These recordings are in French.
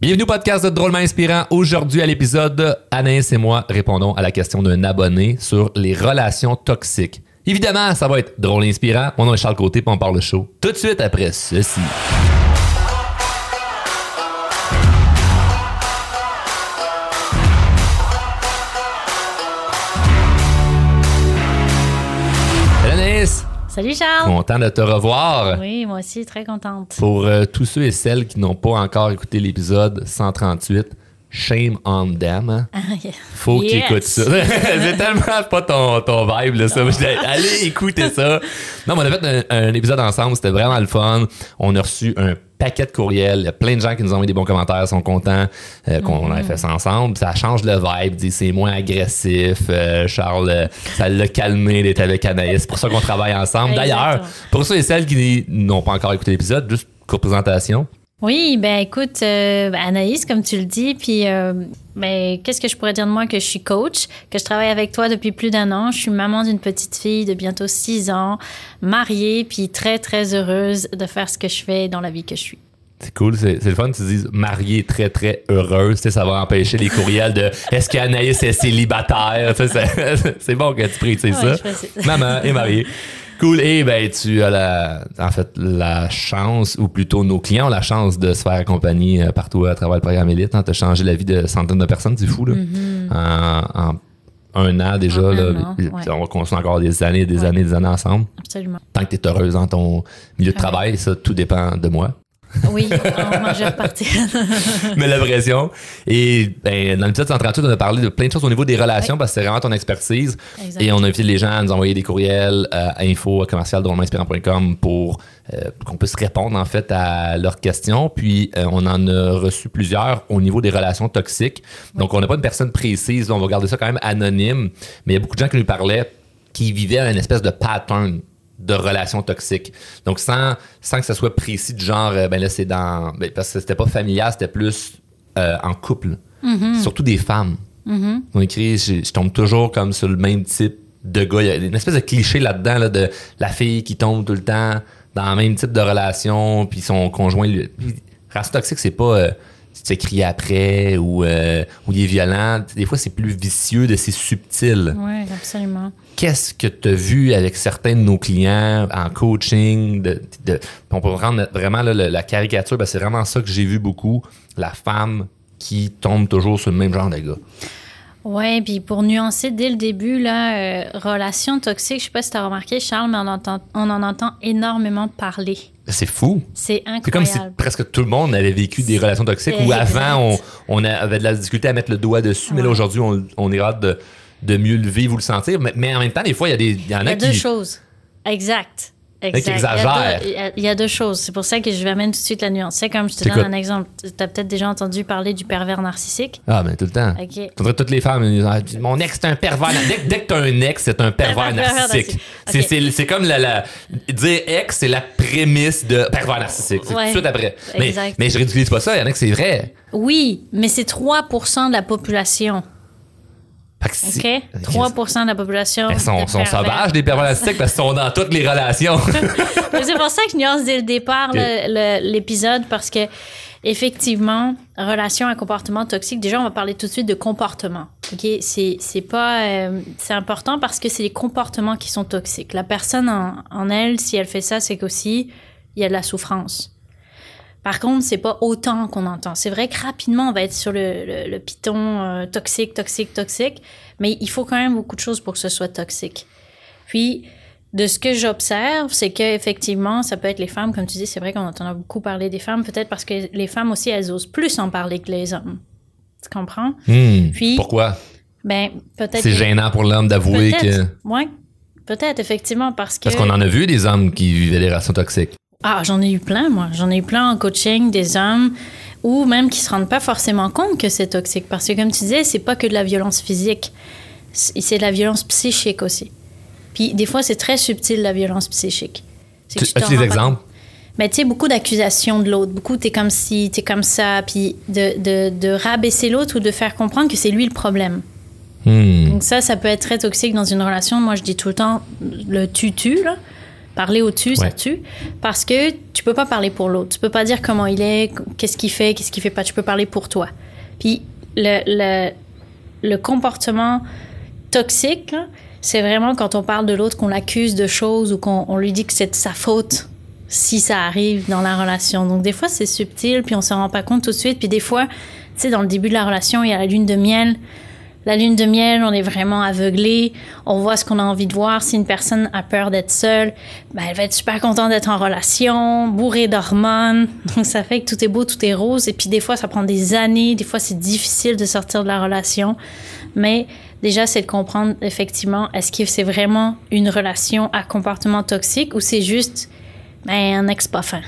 Bienvenue au podcast de Drôlement Inspirant. Aujourd'hui, à l'épisode, Anaïs et moi répondons à la question d'un abonné sur les relations toxiques. Évidemment, ça va être drôle et inspirant. Mon nom est Charles Côté, puis on parle le show tout de suite après ceci. Salut Charles! content de te revoir. Oui, moi aussi, très contente. Pour euh, tous ceux et celles qui n'ont pas encore écouté l'épisode 138, Shame on them. hein. Faut qu'ils écoutent ça. c'est tellement pas ton, ton vibe, là, ça. Allez écouter ça. Non, mais on a fait un, un épisode ensemble. C'était vraiment le fun. On a reçu un paquet de courriels. Plein de gens qui nous ont envoyé des bons commentaires, sont contents euh, qu'on ait fait ça ensemble. Ça change le vibe. Dit, C'est moins agressif. Euh, Charles, ça l'a calmé d'être avec Anaïs. C'est pour ça qu'on travaille ensemble. D'ailleurs, pour ceux et celles qui n'ont pas encore écouté l'épisode, juste courte présentation. Oui, ben écoute, euh, ben, Anaïs, comme tu le dis, puis euh, ben, qu'est-ce que je pourrais dire de moi? Que je suis coach, que je travaille avec toi depuis plus d'un an. Je suis maman d'une petite fille de bientôt six ans, mariée, puis très, très heureuse de faire ce que je fais dans la vie que je suis. C'est cool, c'est le fun. Tu dis mariée très très heureuse, ça va empêcher les courriels de est-ce qu'Anaïs est célibataire, c'est- bon que tu précises Ouais, ça. Maman est mariée. Cool. Et ben tu as la, en fait la chance, ou plutôt nos clients ont la chance de se faire accompagner euh, partout à travers le programme Elite. Hein, T'as changé la vie de centaines de personnes, c'est fou là. En, en un an déjà, Mm-hmm. Là, an, ouais. on va continuer encore des années, des Ouais. années, des années ensemble. Absolument. Tant que tu es heureuse dans ton milieu de travail, ça tout dépend de moi. Oui, je vais repartir. mets la pression. Et ben, dans l'épisode 138, on a parlé de plein de choses au niveau des relations parce que c'est vraiment ton expertise. Exact. Et on a invité les gens à nous envoyer des courriels à info commercial pour euh, qu'on puisse répondre en fait à leurs questions. Puis euh, on en a reçu plusieurs au niveau des relations toxiques. Donc on n'a pas une personne précise, on va garder ça quand même anonyme. Mais il y a beaucoup de gens qui nous parlaient qui vivaient un espèce de pattern de relations toxiques. Donc, sans, sans que ça soit précis du genre, euh, ben là, c'est dans. ben, parce que c'était pas familial, c'était plus euh, en couple. Surtout des femmes. On écrit, je, je tombe toujours comme sur le même type de gars. Il y a une espèce de cliché là-dedans, là, de la fille qui tombe tout le temps dans le même type de relation, puis son conjoint. lui- Relation toxique, c'est pas. euh, tu te crier après ou, euh, ou il est violent. Des fois, c'est plus vicieux, de c'est subtil Oui, absolument. qu'est-ce que tu as vu avec certains de nos clients en coaching? De, de- on peut rendre vraiment là, la caricature, c'est vraiment ça que j'ai vu beaucoup. La femme qui tombe toujours sur le même genre de gars. Oui, puis pour nuancer dès le début, là, euh, relation toxique, je sais pas si tu as remarqué, Charles, mais on, entend, on en entend énormément parler. C'est fou. C'est C'est comme incroyable. si presque tout le monde avait vécu des relations toxiques où avant, on, on avait de la difficulté à mettre le doigt dessus, mais là, aujourd'hui, on, on est hâte de, de mieux le vivre ou le sentir. Mais, mais en même temps, des fois, il y, a des, il y en Il y a, a deux choses. Exact. Qui. Il y a deux- Il y, a, il y a deux choses. C'est pour ça que je vais amener tout de suite la nuance. C'est comme je te donne un exemple. Tu as peut-être déjà entendu parler du pervers narcissique? Ah, mais tout le temps. OK. Faudrait toutes les femmes. Mon ex, c'est un pervers. Dès, dès que t'as un ex, c'est un pervers narcissique. C'est- Ok. C'est c'est comme la, la- Dire ex, c'est la prémisse de pervers narcissique. C'est Ouais. tout de suite après. Mais, Exact. mais je ridiculise pas ça. Il y en a que c'est vrai. Oui, mais c'est 3% de la population. OK? 3% de la population. Sont, de sont pervers. sauvages, les pervers narcissiques, parce qu'ils sont dans toutes les relations. C'est pour ça que je nuance dès le départ l'épisode parce que effectivement, relation à comportement toxique. Déjà, on va parler tout de suite de comportement. Ok, c'est c'est pas euh, c'est important parce que c'est les comportements qui sont toxiques. La personne en, en elle, si elle fait ça, c'est qu'aussi il y a de la souffrance. Par contre, c'est pas autant qu'on entend. C'est vrai que rapidement, on va être sur le, le, le piton euh, toxique, toxique, toxique, mais il faut quand même beaucoup de choses pour que ce soit toxique. Puis, de ce que j'observe, c'est qu'effectivement, ça peut être les femmes, comme tu dis, c'est vrai qu'on entend beaucoup parler des femmes, peut-être parce que les femmes aussi, elles osent plus en parler que les hommes. Tu comprends? Hmm. Puis- Pourquoi? Ben, peut-être. C'est que- gênant pour l'homme d'avouer que. Ouais. Peut-être, effectivement, parce que. Parce qu'on en a vu des hommes qui vivaient des relations toxiques. Ah, j'en ai eu plein, moi. J'en ai eu plein en coaching, des hommes, ou même qui se rendent pas forcément compte que c'est toxique. Parce que, comme tu disais, c'est pas que de la violence physique. C'est de la violence psychique aussi. Puis, des fois, c'est très subtil, la violence psychique. Tu- t'en As-tu des exemples? Mais tu sais, beaucoup d'accusations de l'autre. Beaucoup, t'es comme si, t'es comme ça. Puis, de, de, de rabaisser l'autre ou de faire comprendre que c'est lui le problème. Hmm. Donc ça, ça peut être très toxique dans une relation. Moi, je dis tout le temps le tutu, là. Parler au-dessus, ça tue. Parce que tu peux pas parler pour l'autre. Tu peux pas dire comment il est, qu'est-ce qu'il fait, qu'est-ce qu'il fait pas. Tu peux parler pour toi. Puis le, le, le comportement toxique, c'est vraiment quand on parle de l'autre, qu'on l'accuse de choses ou qu'on lui dit que c'est de sa faute si ça arrive dans la relation. Donc des fois, c'est subtil, puis on s'en rend pas compte tout de suite. Puis des fois, tu sais, dans le début de la relation, il y a la lune de miel. La lune de miel, on est vraiment aveuglé. On voit ce qu'on a envie de voir. Si une personne a peur d'être seule, ben, elle va être super contente d'être en relation, bourrée d'hormones. Donc, ça fait que tout est beau, tout est rose. Et puis, des fois, ça prend des années. Des fois, c'est difficile de sortir de la relation. Mais déjà, c'est de comprendre effectivement, est-ce que c'est vraiment une relation à comportement toxique ou c'est juste ben, un ex pas fin?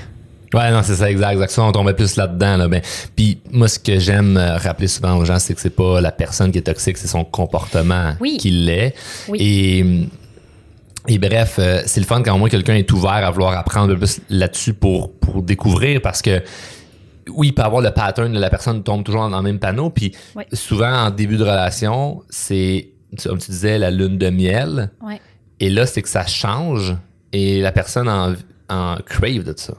Ouais, non, c'est ça, exact, exact. Ça, on tombait plus là-dedans. Là. Ben, puis moi, ce que j'aime euh, rappeler souvent aux gens, c'est que c'est pas la personne qui est toxique, c'est son comportement qui l'est. Et, et bref, euh, c'est le fun quand moins quelqu'un est ouvert à vouloir apprendre plus là-dessus pour, pour découvrir parce que oui, il peut avoir le pattern, la personne tombe toujours dans le même panneau. Puis souvent, en début de relation, c'est, comme tu disais, la lune de miel. Et là, c'est que ça change et la personne en, en crave de ça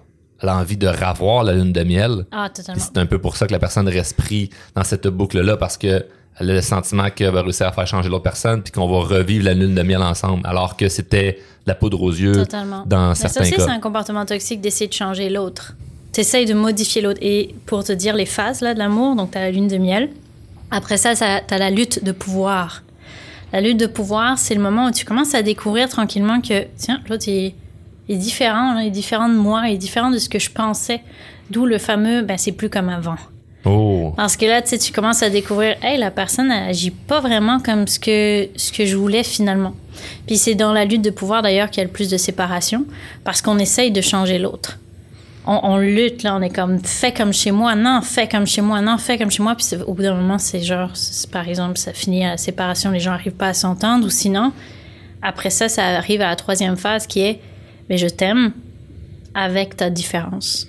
elle a envie de ravoir la lune de miel. Ah, totalement. C'est un peu pour ça que la personne reste pris dans cette boucle-là parce que elle a le sentiment qu'elle va réussir à faire changer l'autre personne puis qu'on va revivre la lune de miel ensemble alors que c'était la poudre aux yeux Totalement. dans Mais certains ça aussi, cas. c'est un comportement toxique d'essayer de changer l'autre. Tu essayes de modifier l'autre. Et pour te dire les phases là, de l'amour, donc tu as la lune de miel. Après ça, ça tu as la lutte de pouvoir. La lutte de pouvoir, c'est le moment où tu commences à découvrir tranquillement que, tiens, l'autre, il, est- il est différent, hein, il est différent de moi, il est différent de ce que je pensais. D'où le fameux, ben, c'est plus comme avant. Oh. Parce que là, tu sais, tu commences à découvrir, hey, la personne elle agit pas vraiment comme ce que, ce que je voulais finalement. Puis c'est dans la lutte de pouvoir d'ailleurs qu'il y a le plus de séparation, parce qu'on essaye de changer l'autre. On, on lutte, là, on est comme, fais comme chez moi, non, fais comme chez moi, non, fais comme chez moi. Puis au bout d'un moment, c'est genre, par exemple, ça finit à la séparation, les gens n'arrivent pas à s'entendre, ou sinon, après ça, ça arrive à la troisième phase qui est, mais je t'aime avec ta différence.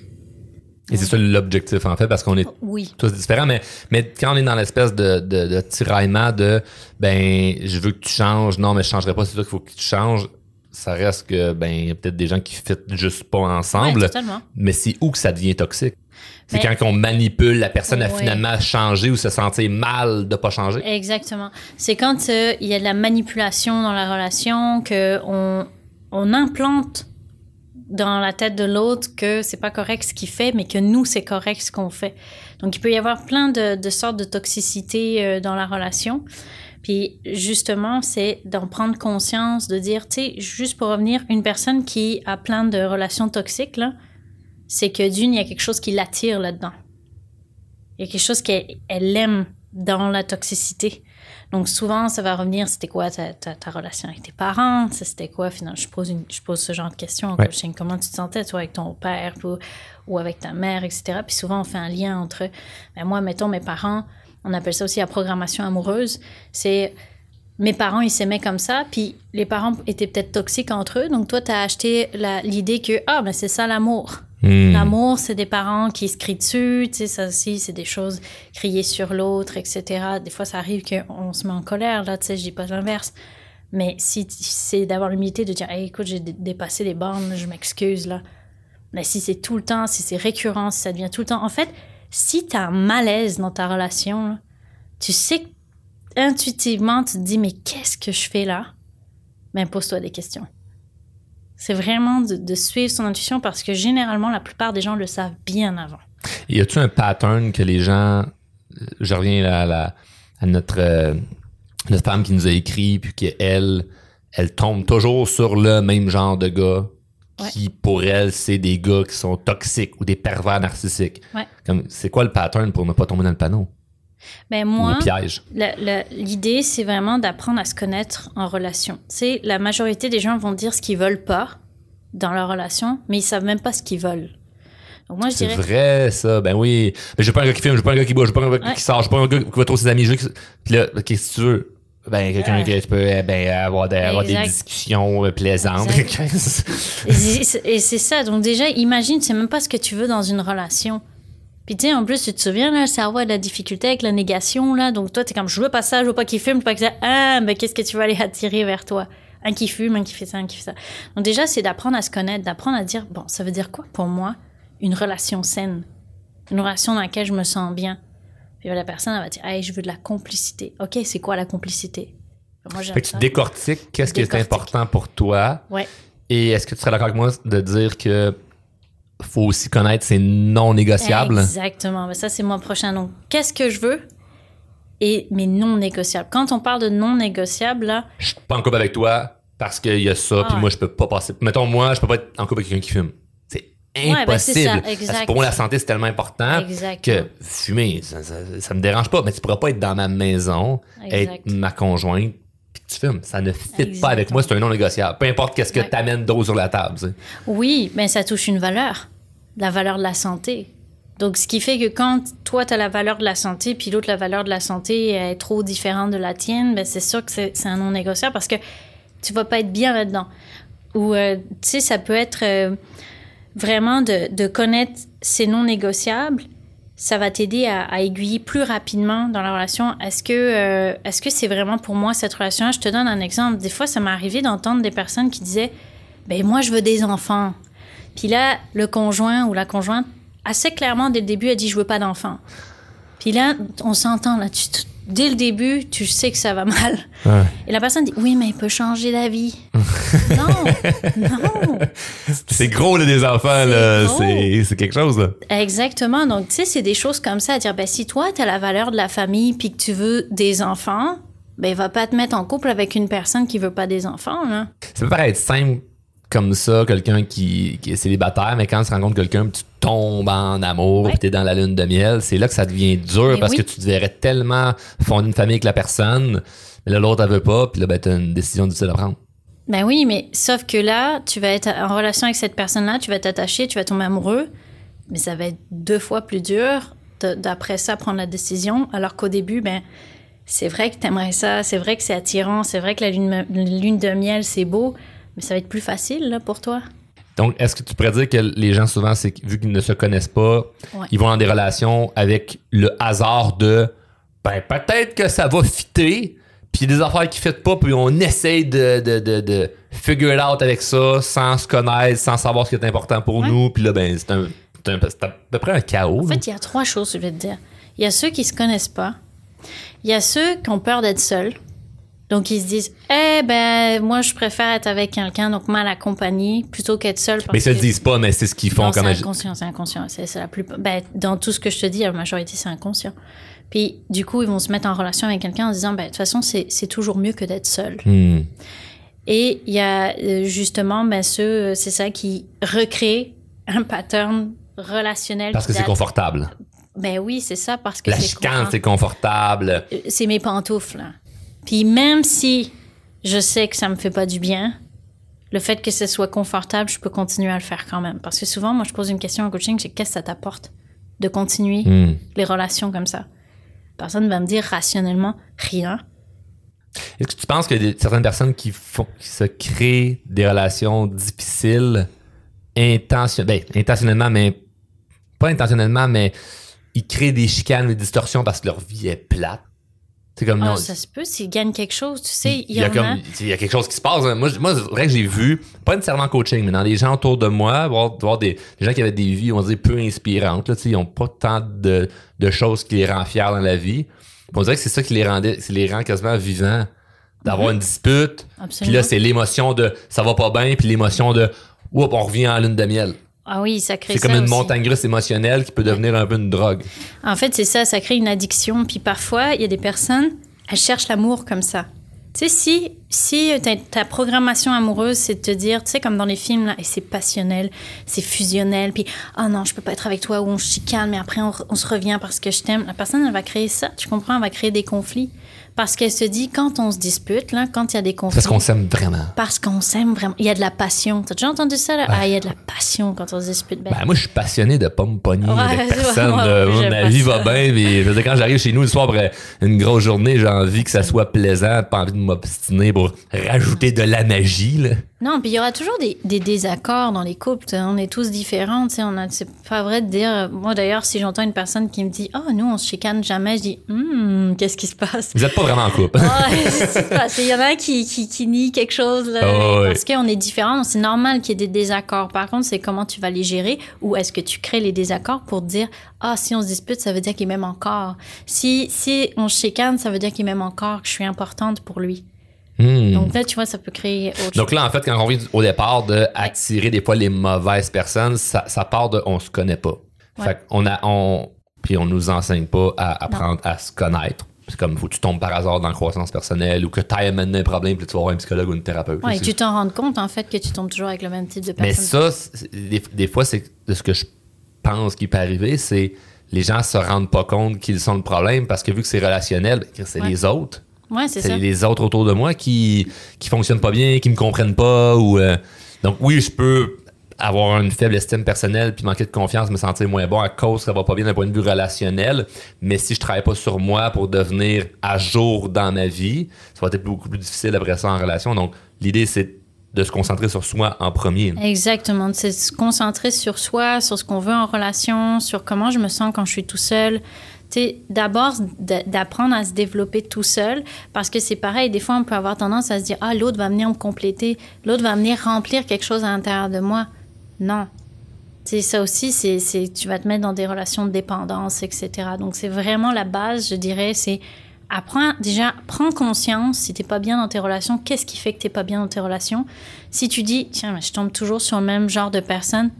Et c'est ça l'objectif en fait parce qu'on est Oui. tous différents, mais, mais quand on est dans l'espèce de, de, de tiraillement de ben je veux que tu changes, non mais je changerai pas, c'est toi qu'il faut que tu changes, ça reste que ben il y a peut-être des gens qui fit juste pas ensemble. Ouais, totalement. mais c'est où que ça devient toxique? C'est Mais- quand on manipule la personne à Ouais. finalement changer ou se sentir mal de pas changer. Exactement. C'est quand euh, il y a de la manipulation dans la relation, que on, on implante dans la tête de l'autre que c'est pas correct ce qu'il fait, mais que nous, c'est correct ce qu'on fait. Donc, il peut y avoir plein de, sortes de toxicité euh, dans la relation. Puis, justement, c'est d'en prendre conscience, de dire, tu sais, juste pour revenir, une personne qui a plein de relations toxiques, c'est que d'une, il y a quelque chose qui l'attire là-dedans. Il y a quelque chose qu'elle elle aime dans la toxicité. Donc souvent, ça va revenir, c'était quoi ta, ta, ta relation avec tes parents? C'était quoi finalement? Je pose, une, je pose ce genre de questions en Ouais. coaching. Comment tu te sentais, toi, avec ton père ou, ou avec ta mère, etc. Puis souvent, on fait un lien entre, ben moi, mettons, mes parents, on appelle ça aussi la programmation amoureuse. C'est mes parents, ils s'aimaient comme ça, puis les parents étaient peut-être toxiques entre eux. Donc toi, tu as acheté l'idée que, ah, ben c'est ça l'amour. Hmm. L'amour, c'est des parents qui se crient dessus, tu sais, ça aussi, c'est des choses criées sur l'autre, etc. Des fois, ça arrive qu'on se met en colère, là, tu sais, je dis pas l'inverse. Mais si c'est d'avoir l'humilité de dire, écoute, j'ai dé- dépassé les bornes, je m'excuse, là. Mais si c'est tout le temps, si c'est récurrent, si ça devient tout le temps. En fait, si tu as un malaise dans ta relation, tu sais intuitivement, tu te dis, mais qu'est-ce que je fais là? Ben, pose-toi des questions. C'est vraiment de, de suivre son intuition parce que généralement, la plupart des gens le savent bien avant. Y a-tu un pattern que les gens. Je reviens à, la- à notre, euh, notre femme qui nous a écrit, puis qu'elle, elle tombe toujours sur le même genre de gars qui, pour elle, c'est des gars qui sont toxiques ou des pervers narcissiques. Ouais. Comme, c'est quoi le pattern pour ne pas tomber dans le panneau? Ben moi, l'idée, c'est vraiment d'apprendre à se connaître en relation. Sais, la majorité des gens vont dire ce qu'ils veulent pas dans leur relation, mais ils savent même pas ce qu'ils veulent. Donc moi, je C'est dirais... vrai, ça. Ben oui. Mais je veux pas un gars qui filme, je veux pas un gars qui boit, je veux pas un gars Ouais. qui sort, je veux pas un gars qui va trop ses amis. Je veux que... Puis là, qu'est-ce que tu veux? Ben, quelqu'un qui tu peux eh, ben, avoir, des, avoir des discussions euh, plaisantes. Et c'est- et c'est ça. Donc déjà, imagine, c'est même pas ce que tu veux dans une relation. Puis tu sais, en plus, tu te souviens, là, le cerveau a de la difficulté avec la négation, là. Donc toi, t'es comme, je veux pas ça, je veux pas qu'il filme, je veux pas que ça. Ah, mais qu'est-ce que tu vas aller attirer vers toi? Un qui fume, un qui fait ça, un qui fait ça. Donc déjà, c'est d'apprendre à se connaître, d'apprendre à dire, bon, ça veut dire quoi pour moi une relation saine, une relation dans laquelle je me sens bien. Puis la personne, elle va dire, hey, je veux de la complicité. OK, c'est quoi la complicité? Moi, fait que tu décortiques qu'est-ce qui est important pour toi. Ouais. Et est-ce que tu serais d'accord avec moi de dire que faut aussi connaître ses non négociables? Exactement. Ça, c'est mon prochain nom. Qu'est-ce que je veux? Et mes non négociables. Quand on parle de non négociables, là. Je suis pas en couple avec toi parce qu'il y a ça, puis ah. moi, je peux pas passer. Mettons, moi, je peux pas être en couple avec quelqu'un qui fume. C'est ben, impossible. parce que pour moi, la santé, c'est tellement important que fumer, ça, ça, me dérange pas. Mais tu pourras pas être dans ma maison, être ma conjointe, tu fumes. Ça ne fit pas avec moi, c'est un non négociable. Peu importe qu'est-ce que tu amènes d'autre sur la table. Oui, mais ça touche une valeur. La valeur de la santé. Donc, ce qui fait que quand toi, tu as la valeur de la santé, puis l'autre, la valeur de la santé est trop différente de la tienne, ben c'est sûr que c'est un non négociable parce que tu vas pas être bien là-dedans. Ou, euh, tu sais, ça peut être euh, vraiment de, de, connaître ces non négociables. Ça va t'aider à, aiguiller plus rapidement dans la relation. Est-ce que euh, est-ce que c'est vraiment pour moi cette relation Je te donne un exemple. Des fois, ça m'est arrivé d'entendre des personnes qui disaient, ben moi, je veux des enfants. Puis là, le conjoint ou la conjointe assez clairement dès le début a dit je veux pas d'enfant. Puis là, on s'entend là. Tu, dès le début, tu sais que ça va mal. Et la personne dit oui, mais il peut changer d'avis. non, non. C'est gros là, des enfants là. C'est quelque chose là. Exactement. Donc tu sais, c'est des choses comme ça à dire. Ben si toi tu as la valeur de la famille puis que tu veux des enfants, ben va pas te mettre en couple avec une personne qui veut pas des enfants là. Ça peut paraître simple comme ça, quelqu'un qui, est célibataire, mais quand tu rencontres quelqu'un, tu tombes en amour, tu es dans la lune de miel, c'est là que ça devient dur parce que tu devrais tellement fonder une famille avec la personne, mais là, l'autre, elle veut pas, puis là, ben, tu as une décision difficile à prendre. Ben oui, mais sauf que là, tu vas être en relation avec cette personne-là, tu vas t'attacher, tu vas tomber amoureux, mais ça va être deux fois plus dur d'après ça prendre la décision, alors qu'au début, ben c'est vrai que tu aimerais ça, c'est vrai que c'est attirant, c'est vrai que la lune, la lune de miel, c'est beau, mais ça va être plus facile là, pour toi. Donc, est-ce que tu pourrais dire que les gens, souvent, c'est vu qu'ils ne se connaissent pas, ils vont dans des relations avec le hasard de ben peut-être que ça va fitter, puis il y a des affaires qui ne fitent pas, puis on essaye de, de, de, de, figure it out avec ça, sans se connaître, sans savoir ce qui est important pour nous, puis là, ben, c'est un, à peu près un chaos. En fait, il y a trois choses, je vais te dire. Il y a ceux qui se connaissent pas, il y a ceux qui ont peur d'être seuls, donc, ils se disent, eh ben, moi, je préfère être avec quelqu'un, donc mal accompagné, plutôt qu'être seul. mais ils se le disent pas, mais c'est ce qu'ils font quand même. C'est inconscient, c'est inconscient. C'est la plus, ben, dans tout ce que je te dis, la majorité, c'est inconscient. Puis, du coup, ils vont se mettre en relation avec quelqu'un en se disant, ben, de toute façon, c'est toujours mieux que d'être seul. Hmm. Et il y a euh, justement, ben, ceux, c'est ça, qui recréent un pattern relationnel. Parce que c'est confortable. Ben oui, c'est ça, parce que La chicane, c'est confortable. Euh, c'est mes pantoufles. Puis même si je sais que ça me fait pas du bien, le fait que ce soit confortable, je peux continuer à le faire quand même. Parce que souvent, moi, je pose une question en coaching, c'est qu'est-ce que ça t'apporte de continuer hmm. les relations comme ça? Personne va me dire rationnellement rien. Est-ce que tu penses a certaines personnes qui, font, qui se créent des relations difficiles intention, ben, intentionnellement, mais pas intentionnellement, mais ils créent des chicanes, des distorsions parce que leur vie est plate? C'est comme, ah, ça se peut s'ils gagnent quelque chose, tu sais. Il y, a, comme, il y a quelque chose qui se passe. Hein. Moi, moi c'est vrai que j'ai vu, pas nécessairement coaching, mais dans les gens autour de moi, voir, voir des, gens qui avaient des vies, on va dire, peu inspirantes. Là, ils n'ont pas tant de, de choses qui les rendent fiers dans la vie. on dirait que c'est ça qui les rendait, c'est les rend quasiment vivants. D'avoir mhm. une dispute. Puis là, c'est l'émotion de ça va pas bien, puis l'émotion de oups, on revient en lune de miel. Ah oui, ça crée C'est comme une montagne russe émotionnelle qui peut devenir un peu une drogue. En fait, c'est ça, ça crée une addiction. Puis parfois, il y a des personnes, elles cherchent l'amour comme ça. Tu sais, si, si ta programmation amoureuse, c'est de te dire, tu sais, comme dans les films, là, et c'est passionnel, c'est fusionnel, puis, oh non, je peux pas être avec toi, ou on chicane, mais après, on, on se revient parce que je t'aime. La personne, elle va créer ça, tu comprends? Elle va créer des conflits. Parce qu'elle se dit, quand on se dispute, là, quand il y a des conflits. Parce qu'on s'aime vraiment. Parce qu'on s'aime vraiment. Il y a de la passion. T'as déjà entendu ça, là? Ah, il y a de la passion quand on se dispute. Ben, moi, je suis passionné de pas me pogner avec personne. ma vie va bien. Mais, quand j'arrive chez nous le soir après une grosse journée, j'ai envie que ça soit plaisant, pas envie de m'obstiner pour rajouter de la magie. Là. Non, puis il y aura toujours des, des désaccords dans les couples. t'sais. On est tous différents. On a, c'est pas vrai de dire. Moi, d'ailleurs, si j'entends une personne qui me dit Oh, nous, on se chicane jamais, je dis Hum, qu'est-ce qui se passe Vous êtes pas vraiment en couple. Ouais? Il y en a qui, qui, qui nie quelque chose, là, Oh, parce qu'on est différents. C'est normal qu'il y ait des désaccords. Par contre, c'est comment tu vas les gérer ou est-ce que tu crées les désaccords pour dire Ah, si on se dispute, ça veut dire qu'il m'aime encore. Si, si on se chicane, ça veut dire qu'il m'aime encore, que je suis importante pour lui. Hmm. Donc là, tu vois, ça peut créer autre chose. Donc là, en fait, quand on vient au départ de attirer des fois les mauvaises personnes, ça, ça part de on se connaît pas. Ouais. Fait qu'on a, on, puis on nous enseigne pas à apprendre à se connaître. C'est comme, faut que tu tombes par hasard dans la croissance personnelle ou que tu aies maintenant un problème puis tu vas voir un psychologue ou une thérapeute. Ouais, et tu t'en rends compte, en fait, que tu tombes toujours avec le même type de Mais personne. ça, c'est- des, des fois, c'est de ce que je pense qui peut arriver, c'est les gens se rendent pas compte qu'ils sont le problème parce que vu que c'est relationnel, ben, c'est Ouais. les autres. ouais, c'est C'est ça. les autres autour de moi qui qui fonctionnent pas bien, qui me comprennent pas ou euh, donc oui, je peux avoir une faible estime personnelle puis manquer de confiance, me sentir moins bon à cause que ça va pas bien d'un point de vue relationnel, mais si je travaille pas sur moi pour devenir à jour dans ma vie, ça va être beaucoup plus difficile après ça en relation. Donc l'idée c'est de se concentrer sur soi en premier. Exactement. C'est se concentrer sur soi, sur ce qu'on veut en relation, sur comment je me sens quand je suis tout seul. D'abord, d'apprendre à se développer tout seul, parce que c'est pareil, des fois, on peut avoir tendance à se dire, ah, l'autre va venir me compléter, l'autre va venir remplir quelque chose à l'intérieur de moi. Non. Tu sais, ça aussi, c'est, tu vas te mettre dans des relations de dépendance, etc. Donc, c'est vraiment la base, je dirais, c'est apprends, déjà, prends conscience si t'es pas bien dans tes relations, qu'est-ce qui fait que t'es pas bien dans tes relations? Si tu dis, tiens, je tombe toujours sur le même genre de personne,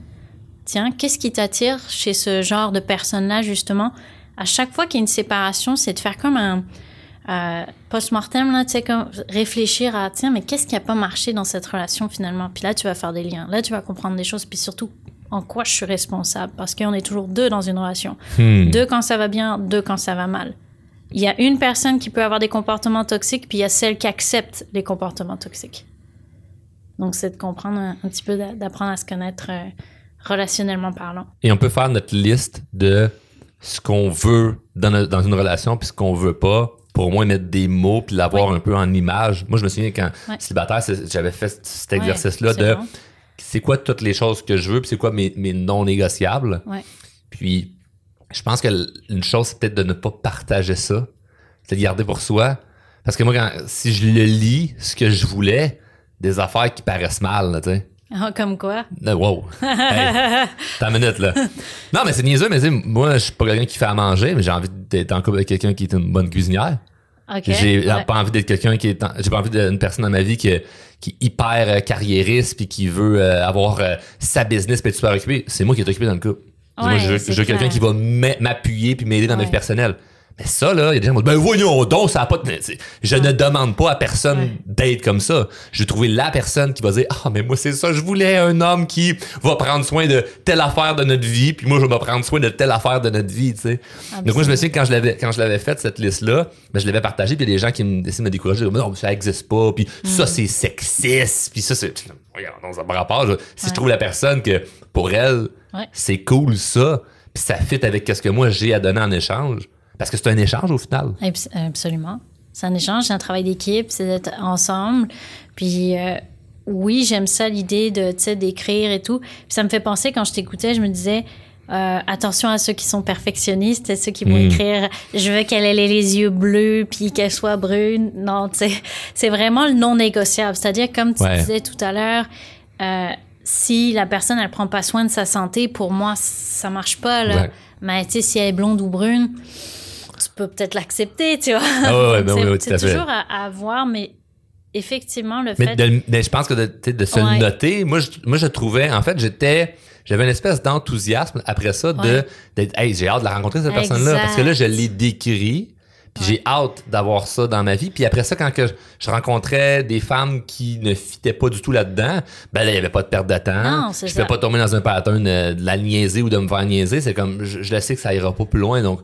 tiens, qu'est-ce qui t'attire chez ce genre de personne-là, justement? À chaque fois qu'il y a une séparation, c'est de faire comme un euh, post-mortem, là, tu sais, comme réfléchir à, tiens, mais qu'est-ce qui a pas marché dans cette relation finalement? Puis là, tu vas faire des liens. Là, tu vas comprendre des choses. Puis surtout, en quoi je suis responsable? Parce qu'on est toujours deux dans une relation. Hmm. Deux quand ça va bien, deux quand ça va mal. Il y a une personne qui peut avoir des comportements toxiques, puis il y a celle qui accepte les comportements toxiques. Donc, c'est de comprendre un, un petit peu, d'a- d'apprendre à se connaître euh, relationnellement parlant. Et on peut faire notre liste de ce qu'on veut dans, dans une relation puis ce qu'on veut pas pour au moins mettre des mots puis l'avoir Oui. un peu en image. Moi, je me souviens quand célibataire, j'avais fait cet exercice-là de c'est quoi toutes les choses que je veux puis c'est quoi mes, mes non négociables. Puis je pense que une chose, c'est peut-être de ne pas partager ça. C'est de garder pour soi. Parce que moi, quand, si je le lis, ce que je voulais, des affaires qui paraissent mal, tu sais. Ah, comme quoi? Euh, Wow. Hey, t'as une minute, là. Non, mais c'est niaiseux, mais moi, je suis pas quelqu'un qui fait à manger, mais j'ai envie d'être en couple avec quelqu'un qui est une bonne cuisinière. OK. J'ai Ouais. pas envie d'être quelqu'un qui est, j'ai pas envie d'une personne dans ma vie qui, qui est hyper euh, carriériste puis qui veut euh, avoir euh, sa business puis être super occupé. C'est moi qui est occupé dans le couple. moi, Ouais, je veux, c'est je veux quelqu'un qui va m'a- m'appuyer puis m'aider dans ma Ouais. vie personnelle. Mais ça, là, il y a des gens qui dire, ben voyons donc, ça a pas de... Je ne demande pas à personne Ouais. d'être comme ça. Je vais trouver la personne qui va dire, ah, mais moi, c'est ça, je voulais un homme qui va prendre soin de telle affaire de notre vie, puis moi, je vais prendre soin de telle affaire de notre vie, tu sais. Donc, moi, je me souviens que quand je l'avais, quand je l'avais faite, cette liste-là, ben, je l'avais partagée, puis il y a des gens qui me décident de me décourager, non, ça existe pas, puis ça, c'est sexiste, puis ça, c'est. Regarde, non, ça n'a pas rapport. je- Si Ouais. je trouve la personne que, pour elle, Ouais. c'est cool, ça, puis ça fit avec ce que moi j'ai à donner en échange, parce que c'est un échange au final. Abs- Absolument. C'est un échange, c'est un travail d'équipe, c'est d'être ensemble. Puis euh, oui, j'aime ça l'idée de, tu sais, d'écrire et tout. Puis ça me fait penser quand je t'écoutais, je me disais euh, attention à ceux qui sont perfectionnistes, à ceux qui vont Mm. écrire je veux qu'elle ait les yeux bleus puis qu'elle soit brune. Non, c'est vraiment le non négociable. C'est-à-dire comme tu Ouais. disais tout à l'heure. euh, si la personne elle prend pas soin de sa santé, pour moi ça marche pas là. Ouais. Mais tu sais si elle est blonde ou brune, tu peux peut-être l'accepter, tu vois. Ah ouais, ben oui, oui, tout à fait. toujours à, à voir, mais effectivement, le Mais, fait. de- mais je pense que de, de se Ouais. noter, moi je, moi, je trouvais, en fait, j'étais. J'avais une espèce d'enthousiasme après ça de Ouais. d'être hey, j'ai hâte de la rencontrer cette personne-là parce que là je l'ai décrit puis j'ai hâte d'avoir ça dans ma vie. Puis après ça quand que je, rencontrais des femmes qui ne fitaient pas du tout là-dedans ben là il y avait pas de perte de temps. Non, je pouvais pas tomber dans un pattern euh, de la niaiser ou de me faire niaiser. C'est comme je, je le sais que ça ira pas plus loin donc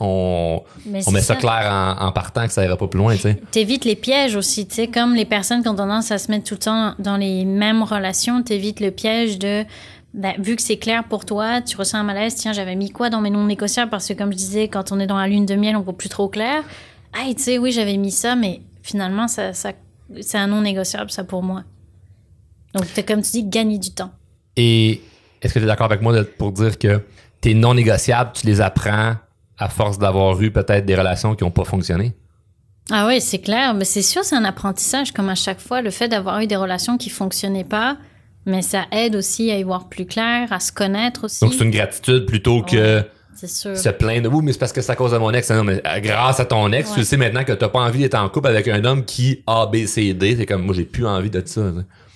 on on met ça. clair en, en partant que ça ira pas plus loin tu sais. T'évites les pièges aussi, tu sais, comme les personnes qui ont tendance à se mettre tout le temps dans les mêmes relations, t'évites le piège de, ben, vu que c'est clair pour toi, tu ressens un malaise, tiens, j'avais mis quoi dans mes non négociables, parce que comme je disais, quand on est dans la lune de miel, on voit plus trop clair. Hey, tu sais, oui, j'avais mis ça, mais finalement, ça, ça, c'est un non négociable, ça, pour moi. Donc, comme tu dis, gagner du temps. Et est-ce que tu es d'accord avec moi pour dire que tes non négociables, tu les apprends à force d'avoir eu peut-être des relations qui n'ont pas fonctionné? Ah oui, c'est clair. Mais c'est sûr, c'est un apprentissage, comme à chaque fois. Le fait d'avoir eu des relations qui fonctionnaient pas, mais ça aide aussi à y voir plus clair, à se connaître aussi. Donc, c'est une gratitude plutôt que se plaindre. Oui, mais c'est parce que c'est à cause de mon ex. Non, mais euh, grâce à ton ex, Ouais. tu sais maintenant que tu n'as pas envie d'être en couple avec un homme qui A, B, C, D. C'est comme, moi, j'ai plus envie de ça.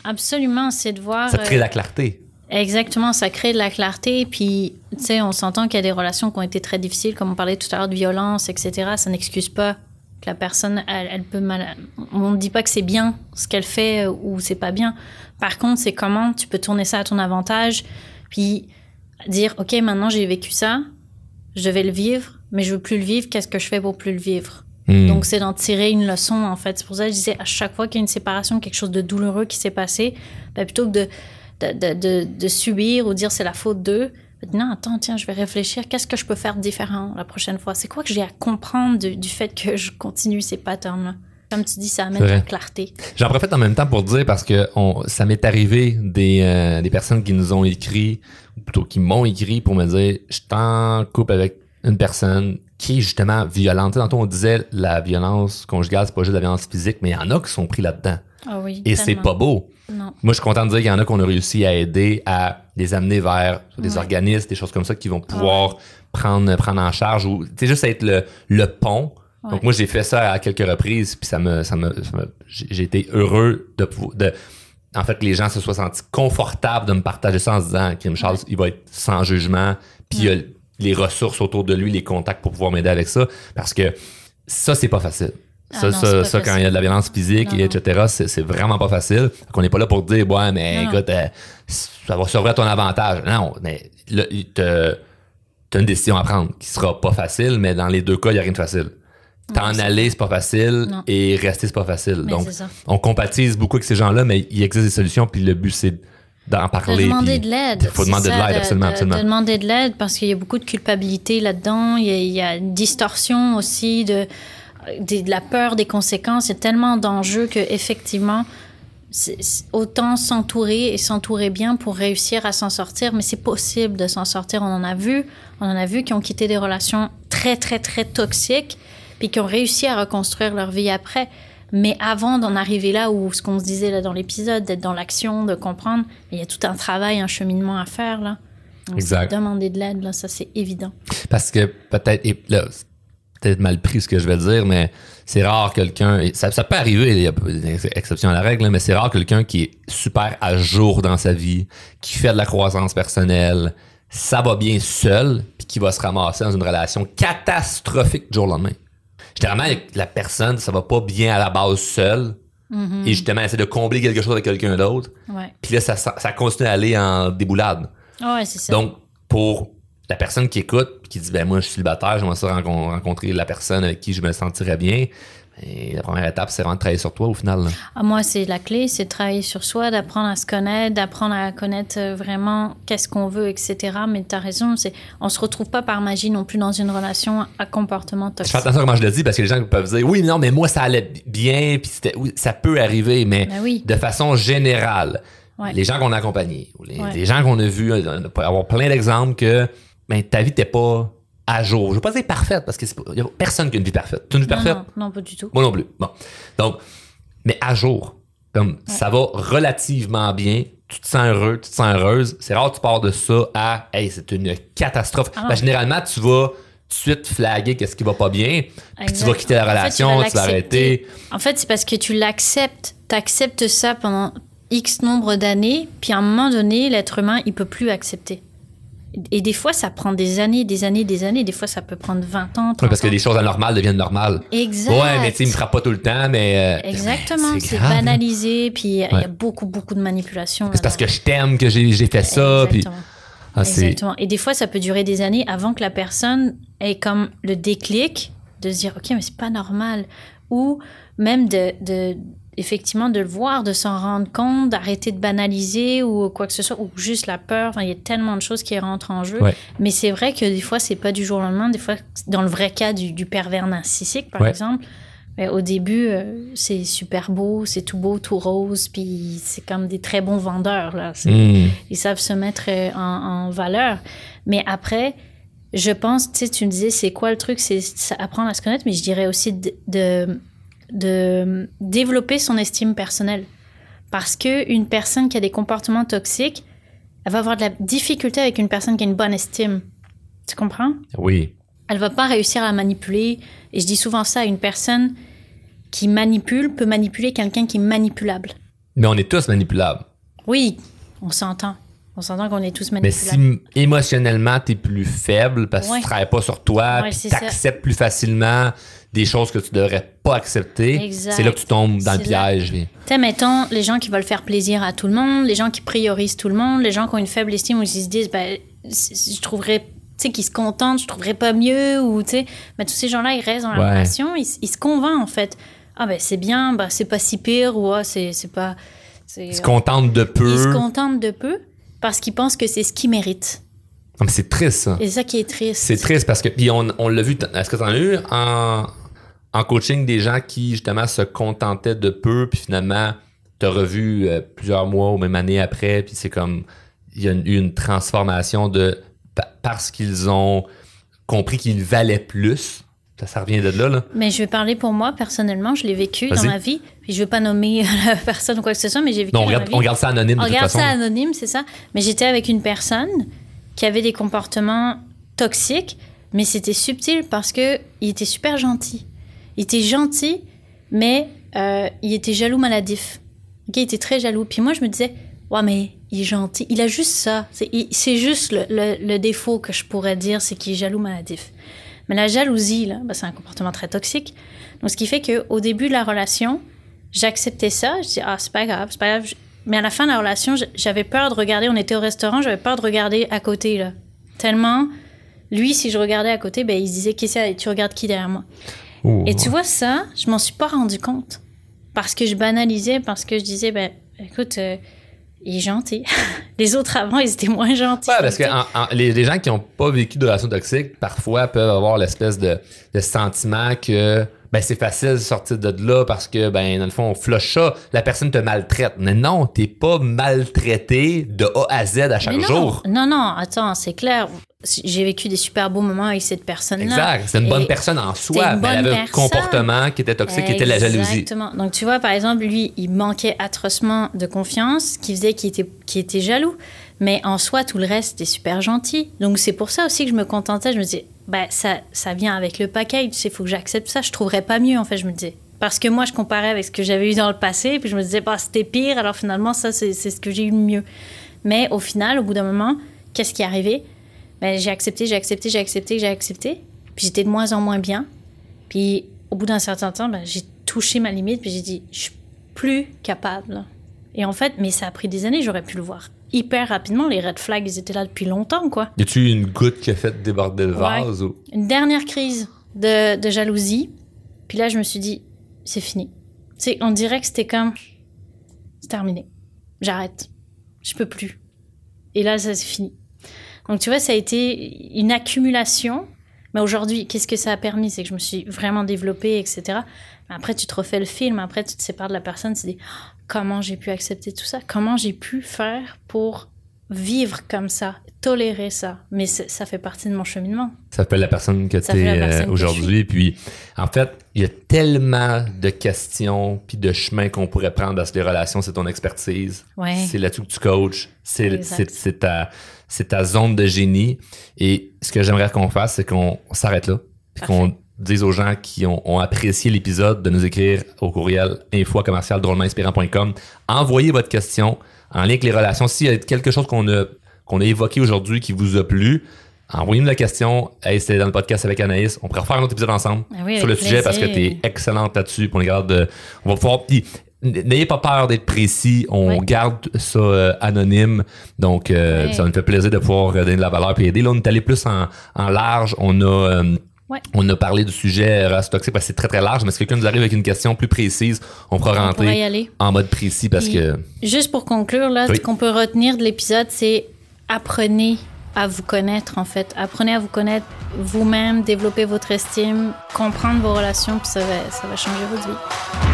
Absolument, c'est de voir. Ça crée euh, la clarté. Exactement, ça crée de la clarté. Puis, tu sais, on s'entend qu'il y a des relations qui ont été très difficiles, comme on parlait tout à l'heure de violence, etc. Ça n'excuse pas que la personne, elle, elle peut mal. On ne dit pas que c'est bien ce qu'elle fait ou c'est pas bien. Par contre, c'est comment tu peux tourner ça à ton avantage, puis dire, OK, maintenant j'ai vécu ça, je vais le vivre, mais je veux plus le vivre, qu'est-ce que je fais pour plus le vivre? Hmm. Donc, c'est d'en tirer une leçon, en fait. C'est pour ça que je disais, à chaque fois qu'il y a une séparation, quelque chose de douloureux qui s'est passé, ben, plutôt que de, de, de, de, de subir ou dire c'est la faute d'eux, non, attends, tiens, je vais réfléchir, qu'est-ce que je peux faire de différent la prochaine fois? C'est quoi que j'ai à comprendre du, du fait que je continue ces patterns-là? Comme tu dis, ça amène de la clarté. J'en profite en même temps pour dire parce que on, ça m'est arrivé des, euh, des personnes qui nous ont écrit, ou plutôt qui m'ont écrit pour me dire je suis en couple avec une personne qui est justement violente. Tantôt, on disait la violence conjugale, c'est pas juste la violence physique, mais il y en a qui sont pris là-dedans. Ah oui. Et c'est pas beau. Non. Moi, je suis content de dire qu'il y en a qu'on a réussi à aider à les amener vers des Ouais. organismes, des choses comme ça qui vont pouvoir prendre, prendre en charge ou, juste être le, le pont. Ouais. Donc, moi, j'ai fait ça à quelques reprises, puis ça me, ça me, j'ai j'ai été heureux de, pouvoir- de, en fait, que les gens se soient sentis confortables de me partager ça en se disant, Kim Charles, il va être sans jugement, puis il y a les ressources autour de lui, les contacts pour pouvoir m'aider avec ça, parce que ça, c'est pas facile. Ah Ça, non, ça, ça, quand il y a de la violence physique, Non, et non. etc., c'est vraiment pas facile. On n'est pas là pour te dire, ouais, mais Non, écoute, euh, ça va servir à ton avantage. Non, mais là, t'as une décision à prendre qui sera pas facile, mais dans les deux cas, il n'y a rien de facile. T'en aller, c'est pas facile, et rester, c'est pas facile. Mais Donc, on compatise beaucoup avec ces gens-là, mais il existe des solutions, puis le but, c'est d'en De parler. demander puis- de l'aide. Il faut demander de l'aide, absolument, de- absolument. De demander de l'aide parce qu'il y a beaucoup de culpabilité là-dedans. Il y a, il y a une distorsion aussi de, de, de la peur des conséquences. Il y a tellement d'enjeux que effectivement, autant s'entourer et s'entourer bien pour réussir à s'en sortir. Mais c'est possible de s'en sortir. On en a vu. On en a vu qui ont quitté des relations très, très, très toxiques puis qui ont réussi à reconstruire leur vie après. Mais avant d'en arriver là, où ce qu'on se disait là dans l'épisode, d'être dans l'action, de comprendre, il y a tout un travail, un cheminement à faire là. Donc, Exact. Demander de l'aide, là, ça c'est évident. Parce que peut-être, et là, c'est peut-être mal pris ce que je vais dire, mais c'est rare quelqu'un, ça, ça peut arriver, il y a des exceptions à la règle, mais c'est rare quelqu'un qui est super à jour dans sa vie, qui fait de la croissance personnelle, ça va bien seul, puis qui va se ramasser dans une relation catastrophique du jour au lendemain. Généralement, la personne, ça va pas bien à la base seule, et justement, essaie de combler quelque chose avec quelqu'un d'autre, puis là, ça, ça continue à aller en déboulade. Ah ouais, c'est ça. Donc, pour la personne qui écoute, qui dit, ben moi, je suis célibataire, j'aimerais ça rencon- rencontrer la personne avec qui je me sentirais bien, et la première étape, c'est vraiment de travailler sur toi au final. là. Ah, moi, c'est la clé, c'est de travailler sur soi, d'apprendre à se connaître, d'apprendre à connaître euh, vraiment qu'est-ce qu'on veut, etc. Mais tu as raison, c'est, on se retrouve pas par magie non plus dans une relation à comportement Je toxique. fais attention à comment je le dis parce que les gens peuvent dire oui, non, mais moi ça allait bien, puis c'était oui, ça peut arriver, mais Ben oui. de façon générale, Ouais. les gens qu'on a accompagnés, les, Ouais. les gens qu'on a vus, on peut avoir plein d'exemples que ben, ta vie t'es pas à jour. Je veux pas dire parfaite parce que c'est pas- y a personne qui a une vie parfaite. Tu as une vie Non, parfaite? non, non, pas du tout. Moi non plus. Bon. Donc, mais à jour. Comme ça va relativement bien. Tu te sens heureux, tu te sens heureuse. C'est rare que tu pars de ça à hey, c'est une catastrophe. Ah. Ben, généralement, tu vas tout de suite flaguer qu'est-ce qui va pas bien. Puis tu vas quitter la En fait, relation, vas tu vas arrêter. En fait, c'est parce que tu l'acceptes. Tu acceptes ça pendant X nombre d'années, puis à un moment donné, l'être humain, il peut plus accepter. Et des fois, ça prend des années, des années, des années. Des fois, ça peut prendre 20 ans, 30 Ouais, parce que les choses anormales deviennent normales. Exact. Ouais, mais tu sais, il me frappe pas tout le temps, mais. euh, Exactement, c'est hein. banalisé, puis il y a beaucoup, beaucoup de manipulation. C'est parce que je t'aime que j'ai fait ça. Puis, Exactement. ah, c'est- Exactement. Et des fois, ça peut durer des années avant que la personne ait comme le déclic de se dire, OK, mais c'est pas normal. Ou même de, de- effectivement, de le voir, de s'en rendre compte, d'arrêter de banaliser ou quoi que ce soit, ou juste la peur. Enfin, il y a tellement de choses qui rentrent en jeu. Ouais. Mais c'est vrai que des fois, c'est pas du jour au lendemain. Des fois, dans le vrai cas du, du pervers narcissique, par Ouais. exemple, Mais au début, euh, c'est super beau, c'est tout beau, tout rose, puis c'est comme des très bons vendeurs. Là. Hmm. Ils savent se mettre euh, en, en valeur. Mais après, je pense, tu sais, tu me disais, c'est quoi le truc? C'est c'est apprendre à se connaître, mais je dirais aussi de, de, de développer son estime personnelle. Parce qu'une personne qui a des comportements toxiques, elle va avoir de la difficulté avec une personne qui a une bonne estime. Tu comprends? Oui. elle va pas réussir à manipuler. Et je dis souvent ça, une personne qui manipule peut manipuler quelqu'un qui est manipulable. Mais on est tous manipulables. Oui, on s'entend. On s'entend qu'on est tous Mais manipulables. si m- émotionnellement, tu es plus faible parce que Ouais. tu travailles pas sur toi, Ouais, tu acceptes plus facilement des choses que tu devrais pas accepter, c'est là que tu tombes dans le piège. Tu sais, mettons, les gens qui veulent faire plaisir à tout le monde, les gens qui priorisent tout le monde, les gens qui ont une faible estime ou qui se disent, ben, je trouverais, tu sais, qui se contentent, je trouverais pas mieux, ou, tu sais, mais tous ces gens-là, ils restent dans la Ouais. relation, ils, ils se convainquent, en fait. Ah, ben, c'est bien, ben, c'est pas si pire, ou, ah, c'est pas. Ils se contentent de peu. Ils se contentent de peu parce qu'ils pensent que c'est ce qu'ils méritent. Mais c'est triste, ça. C'est ça qui est triste. C'est triste parce que, puis on, on l'a vu, est-ce que tu en as eu en, en coaching des gens qui, justement, se contentaient de peu, puis finalement, tu as revu euh, plusieurs mois ou même année après, puis c'est comme, il y a eu une transformation de, pa- parce qu'ils ont compris qu'ils valaient plus. Ça, ça revient de là, là. Mais je vais parler pour moi, personnellement, je l'ai vécu dans ma vie. Puis je vais pas nommer la personne ou quoi que ce soit, mais j'ai vécu Non, on dans ma garde, vie. on garde ça anonyme de On toute regarde façon. ça anonyme, c'est ça. Mais j'étais avec une personne qui avait des comportements toxiques, mais c'était subtil parce que il était super gentil. Il était gentil, mais euh, il était jaloux maladif. Ok, il était très jaloux. Puis moi, je me disais, ouais, mais il est gentil. Il a juste ça. C'est juste le, le- le défaut que je pourrais dire, c'est qu'il est jaloux maladif. Mais la jalousie, là, ben, c'est un comportement très toxique. Donc, ce qui fait qu'au début de la relation, j'acceptais ça. Je dis, ah, c'est pas grave, c'est pas grave. Mais à la fin de la relation, j'avais peur de regarder. On était au restaurant, j'avais peur de regarder à côté, là. Tellement, lui, si je regardais à côté, ben, il se disait, qu'est-ce que tu regardes qui derrière moi? Ouh. Et tu vois, ça, je m'en suis pas rendu compte. Parce que je banalisais, parce que je disais, ben, écoute, euh, il est gentil. Les autres avant, ils étaient moins gentils. Ouais, parce que en- en- les, les gens qui n'ont pas vécu de relations toxiques, parfois peuvent avoir l'espèce de, de sentiment que ben, c'est facile de sortir de là parce que, ben, dans le fond, on flush ça, la personne te maltraite. Mais non, t'es pas maltraité de A à Z à chaque non, jour. Non, non, attends, c'est clair. J'ai vécu des super beaux moments avec cette personne-là. Exact. C'est une bonne Et personne en soi, mais elle avait un comportement qui était toxique, qui était la jalousie. Exactement. Donc, tu vois, par exemple, lui, il manquait atrocement de confiance, qui faisait qu'il était, jaloux. Mais en soi, tout le reste était super gentil. Donc, c'est pour ça aussi que je me contentais. Je me disais, ben, ça, ça vient avec le package. Il faut que j'accepte ça. Je trouverais pas mieux, en fait, je me disais. Parce que moi, je comparais avec ce que j'avais eu dans le passé, puis je me disais, bah, c'était pire, alors finalement, ça, c'est c'est ce que j'ai eu de mieux. Mais au final, au bout d'un moment, qu'est-ce qui est arrivé? Ben, j'ai accepté, j'ai accepté, j'ai accepté, j'ai accepté. Puis j'étais de moins en moins bien. Puis au bout d'un certain temps, ben, j'ai touché ma limite, puis j'ai dit, je suis plus capable. Et en fait, mais ça a pris des années, j'aurais pu le voir hyper rapidement. Les red flags, ils étaient là depuis longtemps, quoi. Y a-tu une goutte qui a fait déborder le Ouais. vase? Ou... Une dernière crise de, de jalousie. Puis là, je me suis dit, c'est fini. Tu sais, on dirait que c'était comme, c'est terminé. J'arrête. Je peux plus. Et là, ça c'est fini. Donc, tu vois, ça a été une accumulation. Mais aujourd'hui, qu'est-ce que ça a permis? C'est que je me suis vraiment développée, etc. Mais après, tu te refais le film. Après, tu te sépares de la personne. Tu te dis, comment j'ai pu accepter tout ça? Comment j'ai pu faire pour vivre comme ça, tolérer ça Mais ça fait partie de mon cheminement. Ça fait la personne que tu es je aujourd'hui. Puis, en fait, il y a tellement de questions puis de chemins qu'on pourrait prendre dans ces relations. C'est ton expertise. Ouais. C'est là-dessus que tu coaches. C'est ta, zone de génie. Et ce que j'aimerais qu'on fasse, c'est qu'on s'arrête là. Puis qu'on dise aux gens qui ont, ont apprécié l'épisode de nous écrire au courriel info commercial drôlementinspirant.com. Envoyez votre question en lien avec les relations. S'il y a quelque chose qu'on a, qu'on a évoqué aujourd'hui qui vous a plu, envoyez-nous la question. Hey, c'était dans le podcast avec Anaïs. On pourrait refaire un autre épisode ensemble Ah oui, sur le sujet parce que tu es excellente là-dessus. On, garde, on va pouvoir. N'ayez pas peur d'être précis. On Ouais. garde ça euh, anonyme. Donc, euh, Ouais. ça nous fait plaisir de pouvoir euh, donner de la valeur et aider. Là, on est allé plus en, en large. On a, euh, Ouais. on a parlé du sujet race toxique parce que c'est très très large. Mais si quelqu'un nous arrive avec une question plus précise, on pourra On pourrait y rentrer aller. en mode précis parce Puis- que. Juste pour conclure, là, Oui. ce qu'on peut retenir de l'épisode, c'est apprenez à vous connaître, en fait. Apprenez à vous connaître vous-même, développer votre estime, comprendre vos relations, puis ça va, ça va changer votre vie.